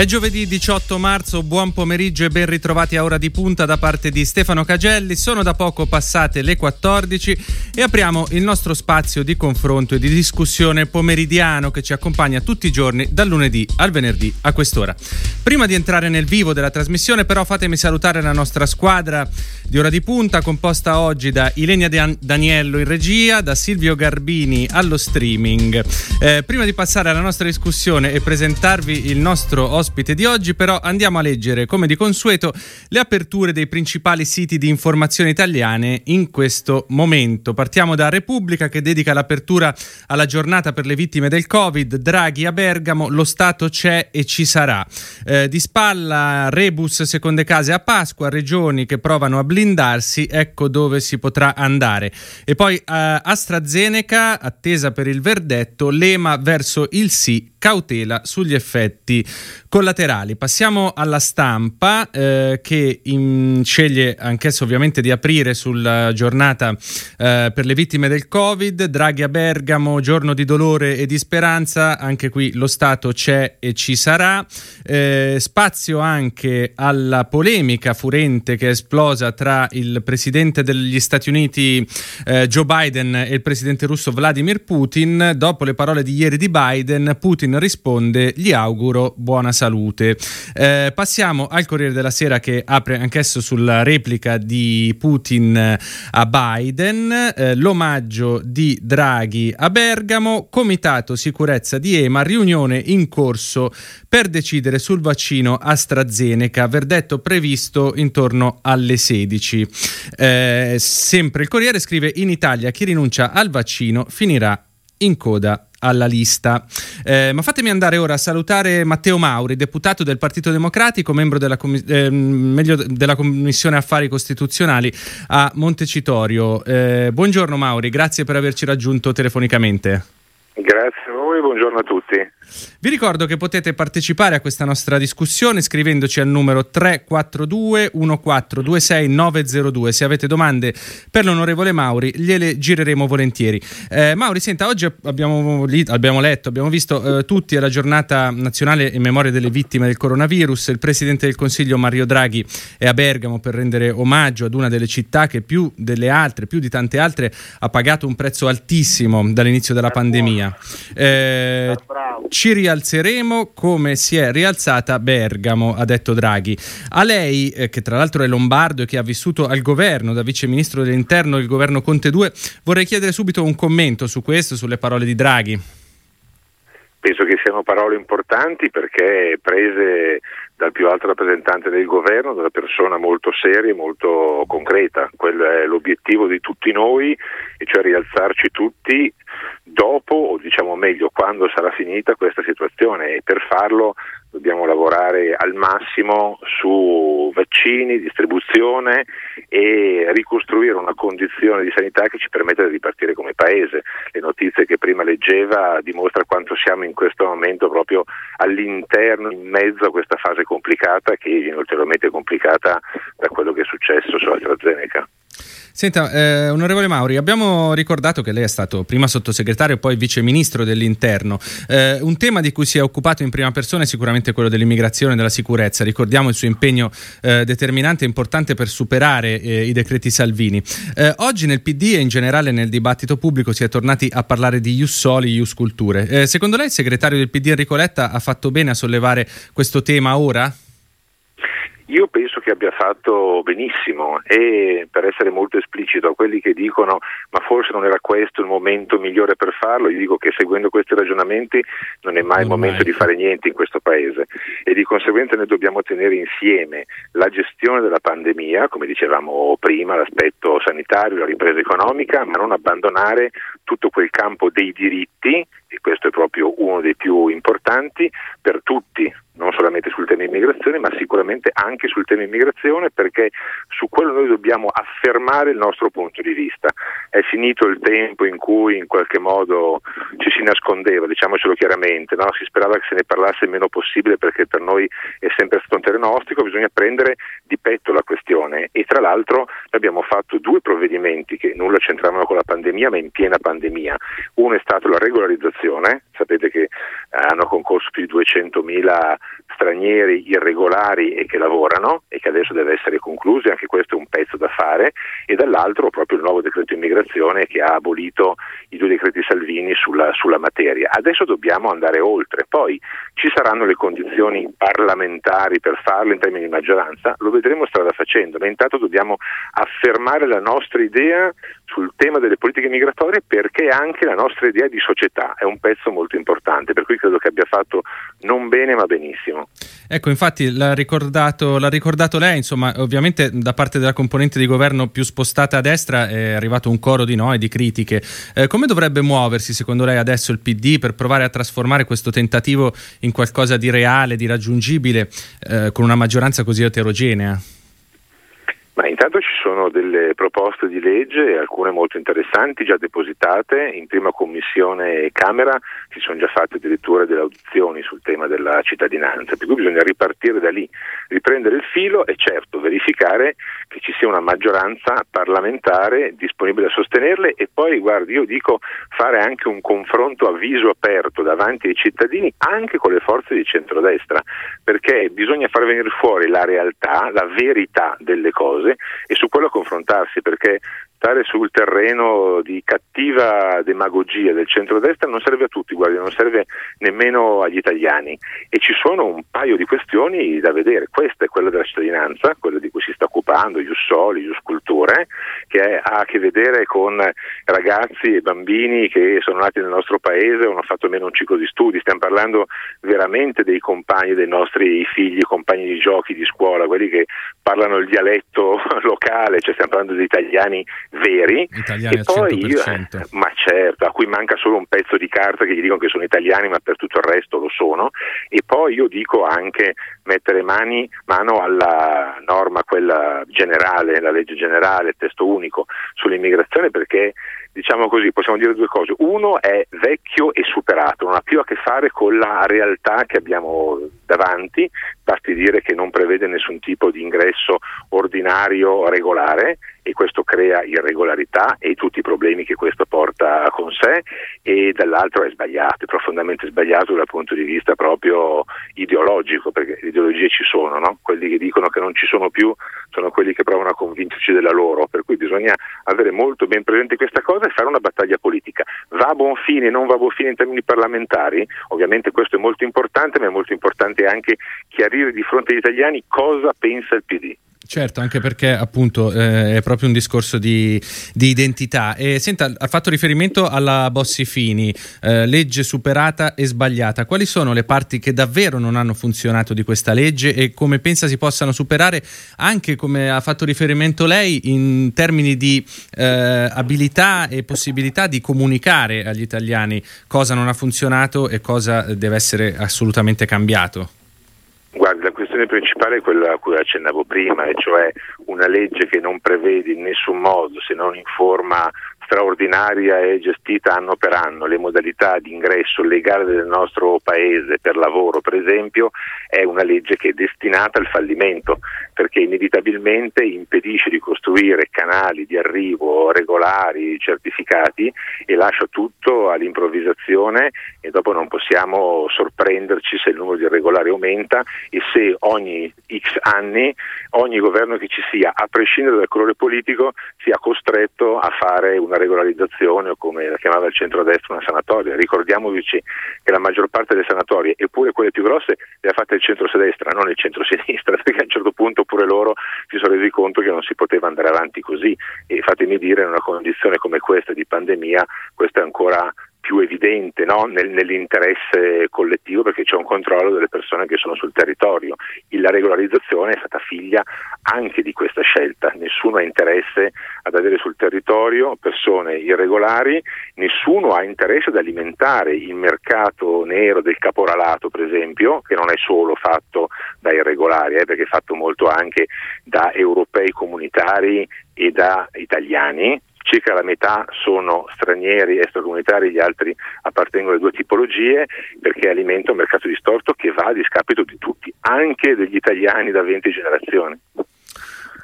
È giovedì 18 marzo, buon pomeriggio e ben ritrovati a ora di punta da parte di Stefano Cagelli. Sono da poco passate le 14 e apriamo il nostro spazio di confronto e di discussione pomeridiano che ci accompagna tutti i giorni dal lunedì al venerdì a quest'ora. Prima di entrare nel vivo della trasmissione però fatemi salutare la nostra squadra di ora di punta composta oggi da Ilenia Daniello in regia, da Silvio Garbini allo streaming. Eh, prima di passare alla nostra discussione e presentarvi il nostro ospite ospite di oggi, però andiamo a leggere, come di consueto, le aperture dei principali siti di informazione italiane in questo momento. Partiamo da Repubblica che dedica l'apertura alla giornata per le vittime del Covid. Draghi a Bergamo, lo Stato c'è e ci sarà. Eh, di spalla Rebus seconde case a Pasqua, regioni che provano a blindarsi, ecco dove si potrà andare. E poi eh, AstraZeneca, attesa per il verdetto, lema verso il sì, cautela sugli effetti collaterali. Passiamo alla stampa eh, che in, sceglie anch'essa ovviamente di aprire sulla giornata eh, per le vittime del Covid. Draghi a Bergamo, giorno di dolore e di speranza, anche qui lo Stato c'è e ci sarà. Eh, spazio anche alla polemica furente che è esplosa tra il presidente degli Stati Uniti eh, Joe Biden e il presidente russo Vladimir Putin. Dopo le parole di ieri di Biden, Putin risponde: Gli auguro buona salute. Eh, passiamo al Corriere della Sera che apre anch'esso sulla replica di Putin a Biden, eh, l'omaggio di Draghi a Bergamo, Comitato Sicurezza di EMA, riunione in corso per decidere sul vaccino AstraZeneca, verdetto previsto intorno alle 16. Eh, sempre il Corriere scrive in Italia chi rinuncia al vaccino finirà in coda alla lista. Eh, ma fatemi andare ora a salutare Matteo Mauri, deputato del Partito Democratico, membro della, com- eh, della Commissione Affari Costituzionali a Montecitorio. Eh, buongiorno Mauri, grazie per averci raggiunto telefonicamente. Voi, buongiorno a tutti. Vi ricordo che potete partecipare a questa nostra discussione scrivendoci al numero 342 1426 902. Se avete domande per l'onorevole Mauri, gliele gireremo volentieri. Eh, Mauri, senta, oggi abbiamo, abbiamo letto, abbiamo visto eh, tutti alla giornata nazionale in memoria delle vittime del coronavirus. Il presidente del Consiglio Mario Draghi è a Bergamo per rendere omaggio ad una delle città che più delle altre, più di tante altre, ha pagato un prezzo altissimo dall'inizio della pandemia. Eh, ci rialzeremo come si è rialzata Bergamo, ha detto Draghi. A lei, eh, che tra l'altro è lombardo e che ha vissuto al governo da vice ministro dell'interno del governo Conte 2, vorrei chiedere subito un commento su questo, sulle parole di Draghi. Penso che siano parole importanti perché prese dal più alto rappresentante del governo, da una persona molto seria e molto concreta. Quello è l'obiettivo di tutti noi, e cioè rialzarci tutti dopo, o diciamo meglio, quando sarà finita questa situazione e per farlo dobbiamo lavorare al massimo su vaccini, distribuzione e ricostruire una condizione di sanità che ci permetta di ripartire come paese. Le notizie che prima leggeva dimostrano quanto siamo in questo momento proprio all'interno, in mezzo a questa fase complicata che viene ulteriormente complicata da quello che è successo su AstraZeneca. Senta, eh, onorevole Mauri, abbiamo ricordato che lei è stato prima sottosegretario e poi vice ministro dell'interno. Eh, un tema di cui si è occupato in prima persona è sicuramente quello dell'immigrazione e della sicurezza. Ricordiamo il suo impegno eh, determinante e importante per superare eh, i decreti Salvini. Eh, oggi nel PD e in generale nel dibattito pubblico si è tornati a parlare di Ius Soli, Ius Culture. Eh, secondo lei il segretario del PD Enrico Letta ha fatto bene a sollevare questo tema ora? Io penso che abbia fatto benissimo e per essere molto esplicito a quelli che dicono ma forse non era questo il momento migliore per farlo, io dico che seguendo questi ragionamenti non è mai il momento di fare niente in questo paese e di conseguenza noi dobbiamo tenere insieme la gestione della pandemia, come dicevamo prima, l'aspetto sanitario, la ripresa economica, ma non abbandonare tutto quel campo dei diritti, e questo è proprio uno dei più importanti, per tutti, non solamente sul tema immigrazione, ma sicuramente anche sul tema immigrazione, perché su quello noi dobbiamo affermare il nostro punto di vista. È finito il tempo in cui in qualche modo ci si nascondeva, diciamocelo chiaramente, no? si sperava che se ne parlasse il meno possibile perché per noi è sempre stato un terreno ostico, bisogna prendere di petto la questione e tra l'altro abbiamo fatto due provvedimenti che nulla c'entravano con la pandemia, ma in piena pandemia. Uno è stato la regolarizzazione, sapete che hanno concorso più di 200.000 stranieri irregolari e che lavorano e che adesso deve essere concluso, anche questo è un pezzo da fare, e dall'altro proprio il nuovo decreto immigrazione che ha abolito i due decreti Salvini sulla, sulla materia. Adesso dobbiamo andare oltre, poi ci saranno le condizioni parlamentari per farlo in termini di maggioranza, lo vedremo strada facendo, ma intanto dobbiamo affermare la nostra idea sul tema delle politiche migratorie perché anche la nostra idea di società è un pezzo molto importante, per cui credo che abbia fatto non bene ma benissimo. Ecco, infatti l'ha ricordato, l'ha ricordato lei, insomma, ovviamente da parte della componente di governo più spostata a destra è arrivato un coro di no e di critiche. Eh, come dovrebbe muoversi secondo lei adesso il PD per provare a trasformare questo tentativo in qualcosa di reale, di raggiungibile, eh, con una maggioranza così eterogenea? Ma intanto ci sono delle proposte di legge, alcune molto interessanti, già depositate in prima commissione Camera, si sono già fatte addirittura delle audizioni sul tema della cittadinanza, per cui bisogna ripartire da lì, riprendere il filo e certo verificare che ci sia una maggioranza parlamentare disponibile a sostenerle e poi, guardi, io dico fare anche un confronto a viso aperto davanti ai cittadini anche con le forze di centrodestra, perché bisogna far venire fuori la realtà, la verità delle cose e su quello confrontarsi perché stare sul terreno di cattiva demagogia del centrodestra non serve a tutti, guardi, non serve nemmeno agli italiani. E ci sono un paio di questioni da vedere, questa è quella della cittadinanza, quella di cui si sta occupando Ius Soli, Ius Culture, che ha a che vedere con ragazzi e bambini che sono nati nel nostro paese o hanno fatto meno un ciclo di studi, stiamo parlando veramente dei compagni dei nostri figli, compagni di giochi di scuola, quelli che parlano il dialetto locale, cioè stiamo parlando di italiani veri italiani e poi io, ma certo, a cui manca solo un pezzo di carta che gli dicono che sono italiani ma per tutto il resto lo sono. E poi io dico anche mettere mani, mano alla norma quella generale, la legge generale, il testo unico sull'immigrazione perché diciamo così, possiamo dire due cose. Uno è vecchio e superato, non ha più a che fare con la realtà che abbiamo davanti, basti dire che non prevede nessun tipo di ingresso ordinario regolare e questo crea irregolarità e tutti i problemi che questo porta con sé e dall'altro è sbagliato, è profondamente sbagliato dal punto di vista proprio ideologico, perché le ideologie ci sono, no? quelli che dicono che non ci sono più sono quelli che provano a convincerci della loro, per cui bisogna avere molto ben presente questa cosa e fare una battaglia politica. Va a buon fine, non va a buon fine in termini parlamentari? Ovviamente questo è molto importante, ma è molto importante anche chiarire di fronte agli italiani cosa pensa il PD. Certo, anche perché appunto eh, è proprio un discorso di, di, identità. E senta, ha fatto riferimento alla Bossi Fini, eh, legge superata e sbagliata. Quali sono le parti che davvero non hanno funzionato di questa legge e come pensa si possano superare anche come ha fatto riferimento lei in termini di eh, abilità e possibilità di comunicare agli italiani cosa non ha funzionato e cosa deve essere assolutamente cambiato? Guardi, la questione principale è quella a cui accennavo prima, e cioè una legge che non prevede in nessun modo, se non in forma straordinaria e gestita anno per anno. Le modalità di ingresso legale del nostro paese per lavoro, per esempio, è una legge che è destinata al fallimento perché inevitabilmente impedisce di costruire canali di arrivo regolari, certificati e lascia tutto all'improvvisazione e dopo non possiamo sorprenderci se il numero di irregolari aumenta e se ogni X anni ogni governo che ci sia, a prescindere dal colore politico, sia costretto a fare una regolarizzazione o come la chiamava il centro-destra una sanatoria. Ricordiamoci che la maggior parte delle sanatorie, eppure quelle più grosse, le ha fatte il centro-sinistra, non il centro-sinistra, perché a un certo punto pure loro si sono resi conto che non si poteva andare avanti così e fatemi dire in una condizione come questa di pandemia questo è ancora più evidente no? Nel, nell'interesse collettivo perché c'è un controllo delle persone che sono sul territorio. La regolarizzazione è stata figlia anche di questa scelta, nessuno ha interesse ad avere sul territorio persone irregolari, nessuno ha interesse ad alimentare il mercato nero del caporalato per esempio, che non è solo fatto da irregolari, eh, perché è fatto molto anche da europei comunitari e da italiani, circa la metà sono stranieri extracomunitari, gli altri appartengono alle due tipologie perché alimenta un mercato distorto che va a discapito di tutti, anche degli italiani da 20 generazioni.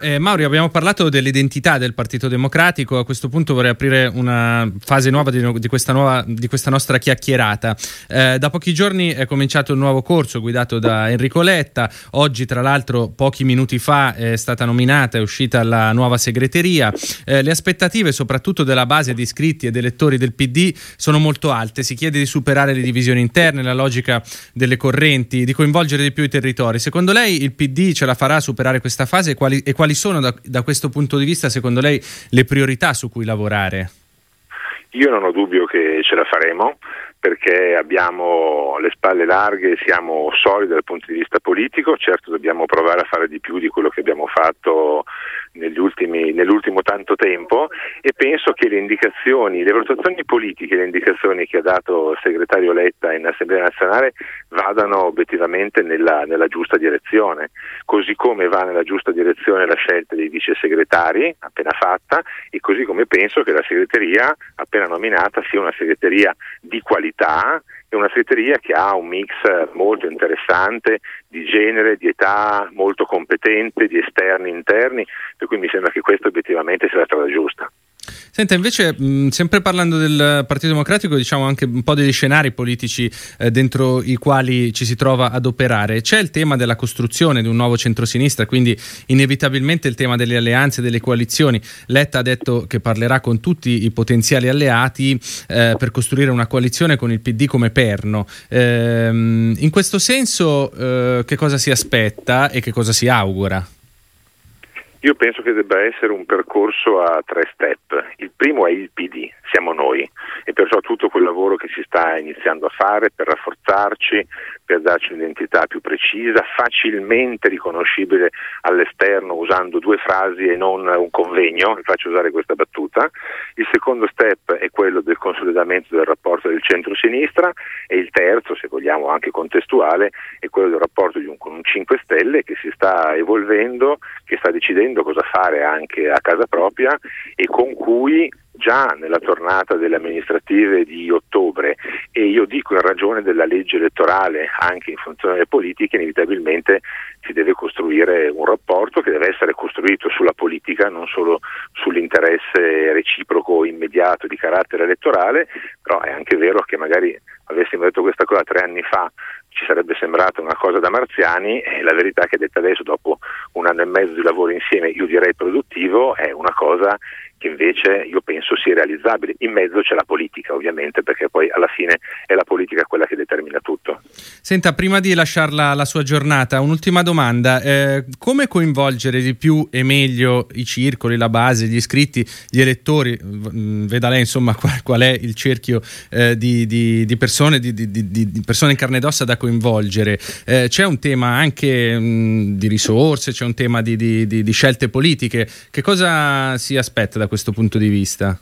Eh, Mauri, abbiamo parlato dell'identità del Partito Democratico, a questo punto vorrei aprire una fase nuova di, di, questa, nuova, di questa, nostra chiacchierata. Eh, da pochi giorni è cominciato il nuovo corso guidato da Enrico Letta, oggi tra l'altro pochi minuti fa è stata nominata, è uscita la nuova segreteria. Eh, le aspettative soprattutto della base di iscritti ed elettori del PD sono molto alte, si chiede di superare le divisioni interne, la logica delle correnti, di coinvolgere di più i territori. Secondo lei il PD ce la farà a superare questa fase e quali, e quali quali sono da, da questo punto di vista, secondo lei, le priorità su cui lavorare? Io non ho dubbio che ce la faremo perché abbiamo le spalle larghe, siamo solidi dal punto di vista politico, certo dobbiamo provare a fare di più di quello che abbiamo fatto ultimi, nell'ultimo tanto tempo. E penso che le indicazioni, le valutazioni politiche, le indicazioni che ha dato il segretario Letta in Assemblea nazionale vadano obiettivamente nella, nella giusta direzione, così come va nella giusta direzione la scelta dei vice segretari appena fatta e così come penso che la segreteria appena nominata sia una segreteria di qualità è una segreteria che ha un mix molto interessante di genere, di età molto competente, di esterni interni, per cui mi sembra che questa obiettivamente sia la strada giusta. Senta, invece, mh, sempre parlando del Partito Democratico, diciamo anche un po' degli scenari politici eh, dentro i quali ci si trova ad operare. C'è il tema della costruzione di un nuovo centrosinistra, quindi inevitabilmente il tema delle alleanze, delle coalizioni. Letta ha detto che parlerà con tutti i potenziali alleati eh, per costruire una coalizione con il PD come perno. Ehm, in questo senso, eh, che cosa si aspetta e che cosa si augura? Io penso che debba essere un percorso a tre step. Il primo è il PD, siamo noi e perciò tutto quel lavoro che si sta iniziando a fare per rafforzarci, per darci un'identità più precisa, facilmente riconoscibile all'esterno usando due frasi e non un convegno, vi faccio usare questa battuta. Il secondo step è quello del consolidamento del rapporto del centro-sinistra e il terzo, se vogliamo anche contestuale, è quello del rapporto di un, con un 5 Stelle che si sta evolvendo, che sta decidendo cosa fare anche a casa propria e con cui già nella tornata delle amministrative di ottobre. E io dico in ragione della legge elettorale anche in funzione delle politiche inevitabilmente si deve costruire un rapporto che deve essere costruito sulla politica non solo sull'interesse reciproco immediato di carattere elettorale però è anche vero che magari avessimo detto questa cosa tre anni fa ci sarebbe sembrata una cosa da marziani e la verità è che detta adesso dopo un anno e mezzo di lavoro insieme io direi produttivo è una cosa che invece io penso sia realizzabile. In mezzo c'è la politica, ovviamente, perché poi alla fine è la politica quella che determina tutto. Senta, prima di lasciarla la sua giornata, un'ultima domanda. Eh, come coinvolgere di più e meglio i circoli, la base, gli iscritti, gli elettori? Mm, veda lei, insomma, qual, qual è il cerchio eh, di, di, di, persone, di, persone, in carne ed ossa da coinvolgere? Eh, c'è un tema anche mh, mm, di risorse, c'è un tema di, scelte politiche. Che cosa si aspetta da da questo punto di vista?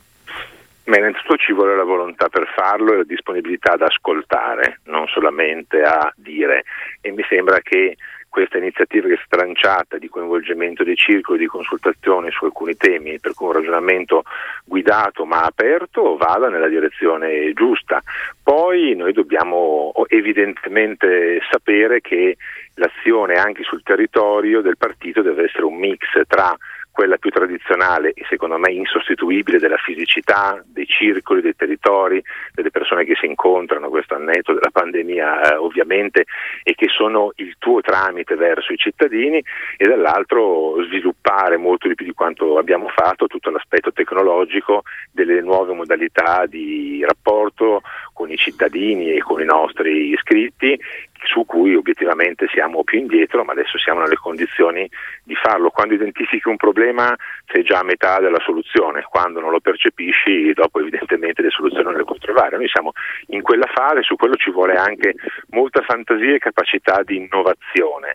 Beh, innanzitutto ci vuole la volontà per farlo e la disponibilità ad ascoltare, non solamente a dire. E mi sembra che questa iniziativa che è stranciata di coinvolgimento dei circoli, di consultazione su alcuni temi, per cui un ragionamento guidato ma aperto vada nella direzione giusta. Poi noi dobbiamo evidentemente sapere che l'azione anche sul territorio del partito deve essere un mix tra quella più tradizionale e secondo me insostituibile della fisicità, dei circoli, dei territori, delle persone che si incontrano, questo annetto della pandemia eh, ovviamente, e che sono il tuo tramite verso i cittadini e dall'altro sviluppare molto di più di quanto abbiamo fatto tutto l'aspetto tecnologico delle nuove modalità di rapporto con i cittadini e con i nostri iscritti su cui obiettivamente siamo più indietro, ma adesso siamo nelle condizioni di farlo. Quando identifichi un problema sei già a metà della soluzione, quando non lo percepisci dopo evidentemente le soluzioni non le puoi trovare. Noi siamo in quella fase, su quello ci vuole anche molta fantasia e capacità di innovazione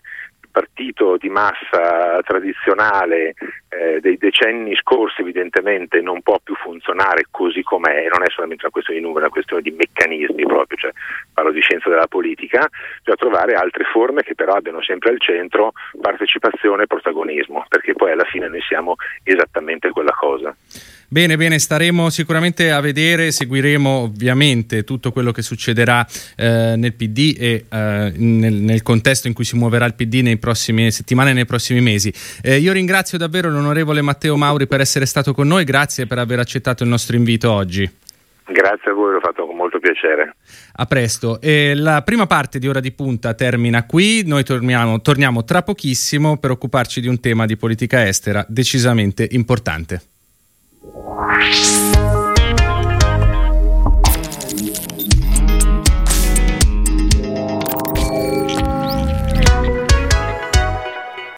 partito di massa tradizionale eh, dei decenni scorsi evidentemente non può più funzionare così com'è, non è solamente una questione di numeri, è una questione di meccanismi proprio, cioè parlo di scienza della politica, bisogna trovare altre forme che però abbiano sempre al centro partecipazione e protagonismo, perché poi alla fine noi siamo esattamente quella cosa. Bene, bene, staremo sicuramente a vedere, seguiremo ovviamente tutto quello che succederà eh, nel PD e eh, nel, nel, contesto in cui si muoverà il PD nei prossime settimane e nei prossimi mesi. Eh, io ringrazio davvero l'onorevole Matteo Mauri per essere stato con noi, grazie per aver accettato il nostro invito oggi. Grazie a voi, l'ho fatto con molto piacere. A presto. E la prima parte di Ora di Punta termina qui, noi torniamo, torniamo tra pochissimo per occuparci di un tema di politica estera decisamente importante.